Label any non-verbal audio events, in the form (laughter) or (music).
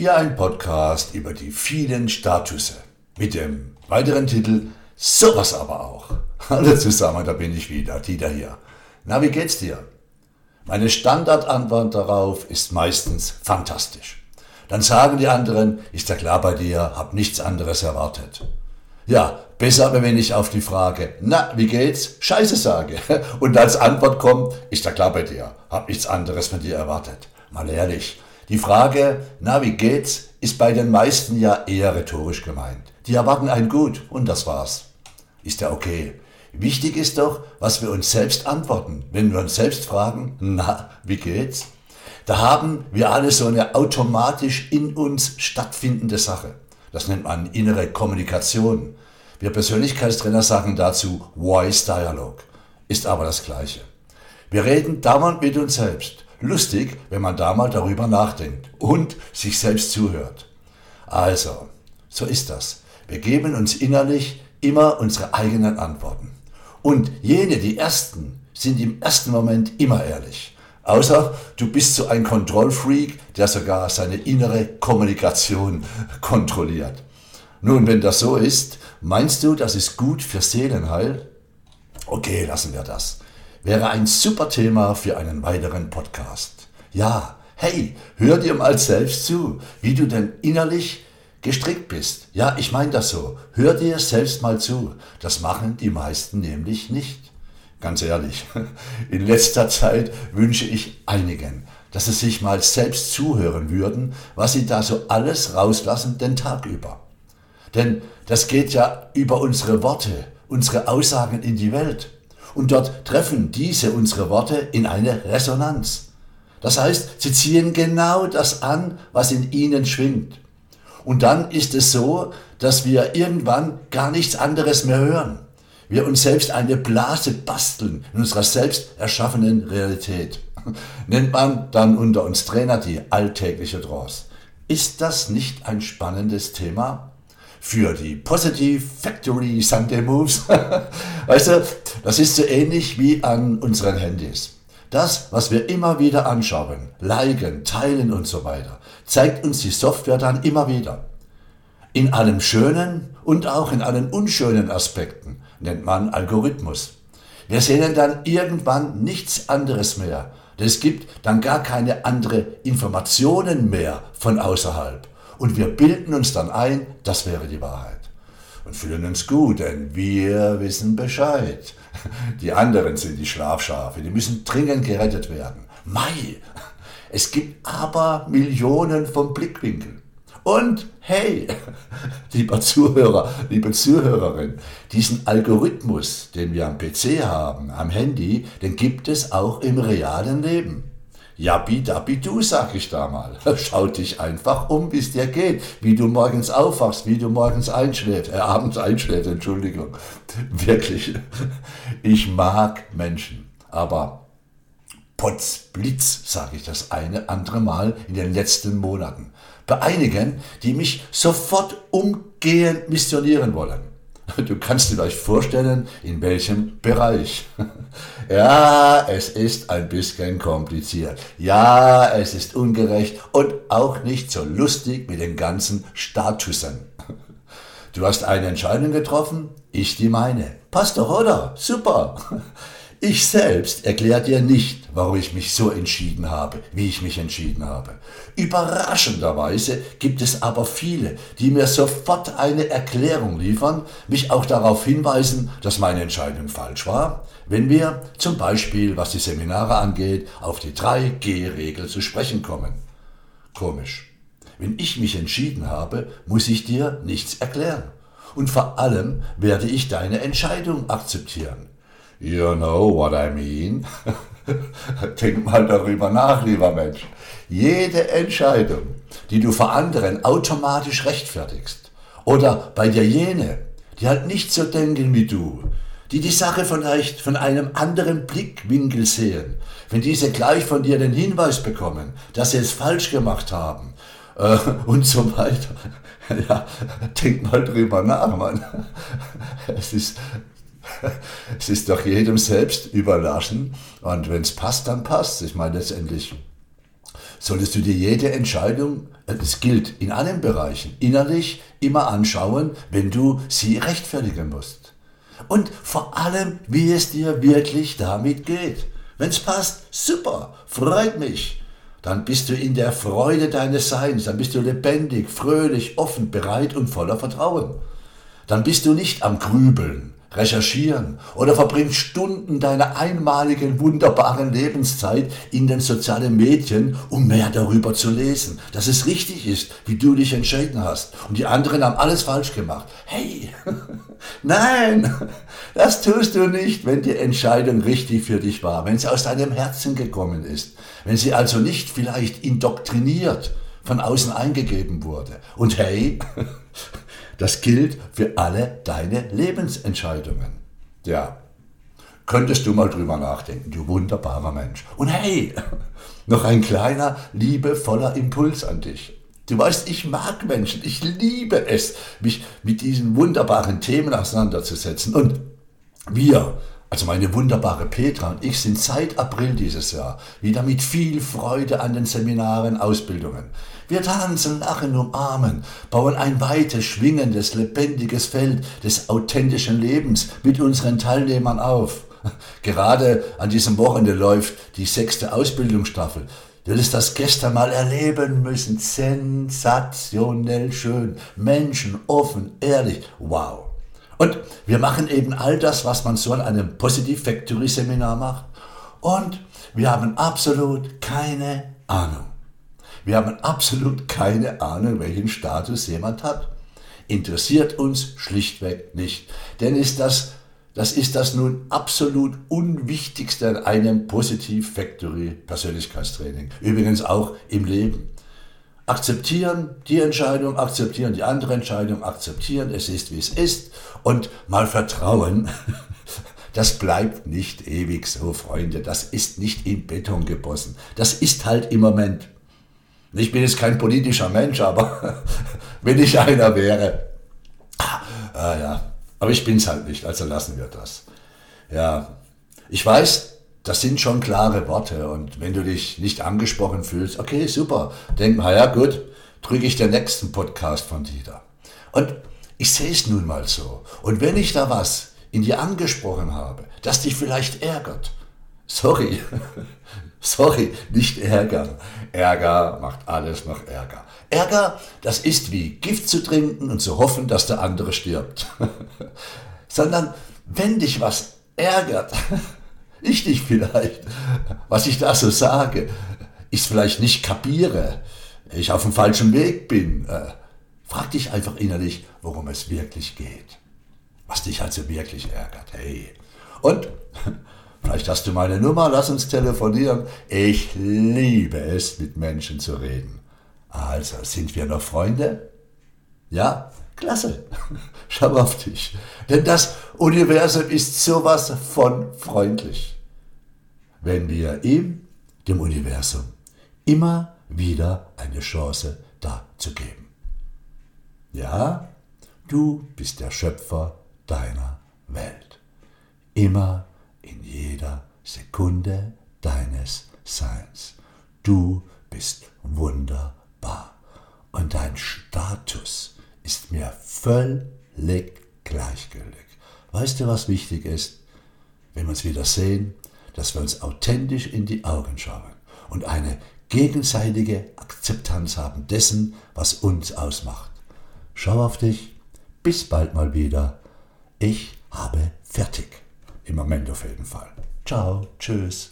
Hier ein Podcast über die vielen Statusse mit dem weiteren Titel Sowas aber auch. Hallo zusammen, da bin ich wieder, Dieter hier. Na, wie geht's dir? Meine Standardantwort darauf ist meistens fantastisch. Dann sagen die anderen, ist ja klar bei dir, hab nichts anderes erwartet. Ja, besser wenn ich auf die Frage, na, wie geht's, Scheiße sage. (laughs) Und als Antwort kommt, ist ja klar bei dir, hab nichts anderes von dir erwartet. Mal ehrlich, die Frage, na, wie geht's, ist bei den meisten ja eher rhetorisch gemeint. Die erwarten ein Gut und das war's ist ja okay. Wichtig ist doch, was wir uns selbst antworten. Wenn wir uns selbst fragen, na, wie geht's? Da haben wir alle so eine automatisch in uns stattfindende Sache. Das nennt man innere Kommunikation. Wir Persönlichkeitstrainer sagen dazu Voice Dialogue. Ist aber das Gleiche. Wir reden dauernd mit uns selbst. Lustig, wenn man da mal darüber nachdenkt und sich selbst zuhört. Also, so ist das. Wir geben uns innerlich immer unsere eigenen Antworten. Und jene, die ersten, sind im ersten Moment immer ehrlich. Außer du bist so ein Kontrollfreak, der sogar seine innere Kommunikation kontrolliert. Nun, wenn das so ist, meinst du, das ist gut für Seelenheil? Okay, lassen wir das. Wäre ein super Thema für einen weiteren Podcast. Ja, hey, hör dir mal selbst zu, wie du denn innerlich gestrickt bist. Ja, ich meine das so. Hör dir selbst mal zu. Das machen die meisten nämlich nicht. Ganz ehrlich, (laughs) in letzter Zeit wünsche ich einigen, dass sie sich mal selbst zuhören würden, was sie da so alles rauslassen den Tag über. Denn das geht ja über unsere Worte, unsere Aussagen in die Welt. Und dort treffen diese unsere Worte in eine Resonanz. Das heißt, sie ziehen genau das an, was in ihnen schwingt. Und dann ist es so, dass wir irgendwann gar nichts anderes mehr hören. Wir uns selbst eine Blase basteln in unserer selbst erschaffenen Realität. (laughs) Nennt man dann unter uns Trainer die alltägliche Trance. Ist das nicht ein spannendes Thema? Für die Positive Factory Sunday Moves. (laughs) weißt du, das ist so ähnlich wie an unseren Handys. Das, was wir immer wieder anschauen, liken, teilen und so weiter, zeigt uns die Software dann immer wieder. In allem schönen und auch in allen unschönen Aspekten nennt man Algorithmus. Wir sehen dann irgendwann nichts anderes mehr. Es gibt dann gar keine andere Informationen mehr von außerhalb. Und wir bilden uns dann ein, das wäre die Wahrheit. Und fühlen uns gut, denn wir wissen Bescheid. Die anderen sind die Schlafschafe, die müssen dringend gerettet werden. Mai, es gibt aber Millionen von Blickwinkeln. Und hey, lieber Zuhörer, liebe Zuhörerin, diesen Algorithmus, den wir am PC haben, am Handy, den gibt es auch im realen Leben. Jabi dabi du, sag ich da mal. (laughs) Schau dich einfach um, wie es dir geht, wie du morgens aufwachst, wie du morgens einschläfst, äh, abends einschläfst, Entschuldigung. (laughs) Wirklich. Ich mag Menschen, aber Potzblitz, sage ich das eine andere Mal in den letzten Monaten. Bei einigen, die mich sofort umgehend missionieren wollen. (laughs) Du kannst dir euch vorstellen, in welchem Bereich. (laughs) Ja, es ist ein bisschen kompliziert. Ja, es ist ungerecht und auch nicht so lustig mit den ganzen Statusen. (laughs) Du hast eine Entscheidung getroffen, ich die meine. Passt doch, oder? Super. Ich selbst erkläre dir nicht, warum ich mich so entschieden habe, wie ich mich entschieden habe. Überraschenderweise gibt es aber viele, die mir sofort eine Erklärung liefern, mich auch darauf hinweisen, dass meine Entscheidung falsch war, wenn wir zum Beispiel, was die Seminare angeht, auf die 3G-Regel zu sprechen kommen. Komisch. Wenn ich mich entschieden habe, muss ich dir nichts erklären. Und vor allem werde ich deine Entscheidung akzeptieren. You know what I mean? (laughs) Denk mal darüber nach, lieber Mensch. Jede Entscheidung, die du vor anderen automatisch rechtfertigst, oder bei dir jene, die halt nicht so denken wie du, die die Sache vielleicht von einem anderen Blickwinkel sehen, wenn diese gleich von dir den Hinweis bekommen, dass sie es falsch gemacht haben äh, und so weiter. (laughs) Ja, denk mal drüber nach, Mann. (laughs) Es ist (laughs) es ist doch jedem selbst überlassen. Und wenn es passt, dann passt Ich meine, letztendlich solltest du dir jede Entscheidung, es äh, gilt in allen Bereichen, innerlich immer anschauen, wenn du sie rechtfertigen musst. Und vor allem, wie es dir wirklich damit geht. Wenn es passt, super, freut mich. Dann bist du in der Freude deines Seins, dann bist du lebendig, fröhlich, offen, bereit und voller Vertrauen. Dann bist du nicht am Grübeln, recherchieren oder verbringst Stunden deiner einmaligen, wunderbaren Lebenszeit in den sozialen Medien, um mehr darüber zu lesen, dass es richtig ist, wie du dich entschieden hast. Und die anderen haben alles falsch gemacht. Hey, (laughs) nein, das tust du nicht, wenn die Entscheidung richtig für dich war, wenn sie aus deinem Herzen gekommen ist, wenn sie also nicht vielleicht indoktriniert von außen eingegeben wurde. Und hey, (laughs) das gilt für alle deine Lebensentscheidungen. Ja, könntest du mal drüber nachdenken, du wunderbarer Mensch. Und hey, (laughs) noch ein kleiner, liebevoller Impuls an dich. Du weißt, ich mag Menschen, ich liebe es, mich mit diesen wunderbaren Themen auseinanderzusetzen. Und wir, also meine wunderbare Petra und ich sind seit April dieses Jahr wieder mit viel Freude an den Seminaren, Ausbildungen. Wir tanzen, lachen, umarmen, bauen ein weites, schwingendes, lebendiges Feld des authentischen Lebens mit unseren Teilnehmern auf. (laughs) Gerade an diesem Wochenende läuft die sechste Ausbildungsstaffel. Du hättest das gestern mal erleben müssen. Sensationell schön. Menschen, offen, ehrlich. Wow. Und wir machen eben all das, was man so an einem Positive Factory Seminar macht. Und wir haben absolut keine Ahnung. Wir haben absolut keine Ahnung, welchen Status jemand hat. Interessiert uns schlichtweg nicht. Denn ist das, das ist das nun absolut Unwichtigste an einem Positiv Factory Persönlichkeitstraining. Übrigens auch im Leben. Akzeptieren die Entscheidung, akzeptieren die andere Entscheidung, akzeptieren, es ist wie es ist und mal vertrauen. (laughs) Das bleibt nicht ewig so, Freunde. Das ist nicht in Beton gegossen. Das ist halt im Moment. Ich bin jetzt kein politischer Mensch, aber (laughs) wenn ich einer wäre. Ah, ja, aber ich bin es halt nicht, also lassen wir das. Ja, ich weiß, das sind schon klare Worte und wenn du dich nicht angesprochen fühlst, okay, super, denk mal, ja gut, drücke ich den nächsten Podcast von Dieter. Und ich sehe es nun mal so. Und wenn ich da was in dir angesprochen habe, das dich vielleicht ärgert, sorry, (laughs) Sorry, nicht ärgern. Ärger macht alles noch Ärger. Ärger, das ist wie Gift zu trinken und zu hoffen, dass der andere stirbt. (laughs) Sondern wenn dich was ärgert, (laughs) ich dich vielleicht, was ich da so sage, ich vielleicht nicht kapiere, ich auf dem falschen Weg bin, äh, frag dich einfach innerlich, worum es wirklich geht. Was dich also wirklich ärgert. Hey. Und (laughs) Vielleicht hast du meine Nummer, lass uns telefonieren. Ich liebe es, mit Menschen zu reden. Also, sind wir noch Freunde? Ja? Klasse. (laughs) Schau auf dich. Denn das Universum ist sowas von freundlich. Wenn wir ihm, dem Universum, immer wieder eine Chance dazu geben. Ja, du bist der Schöpfer deiner Welt. Immer in jeder Sekunde deines Seins. Du bist wunderbar und dein Status ist mir völlig gleichgültig. Weißt du, was wichtig ist? Wenn wir uns wieder sehen, dass wir uns authentisch in die Augen schauen und eine gegenseitige Akzeptanz haben dessen, was uns ausmacht. Schau auf dich. Bis bald mal wieder. Ich habe fertig. Im Moment auf jeden Fall. Ciao, tschüss.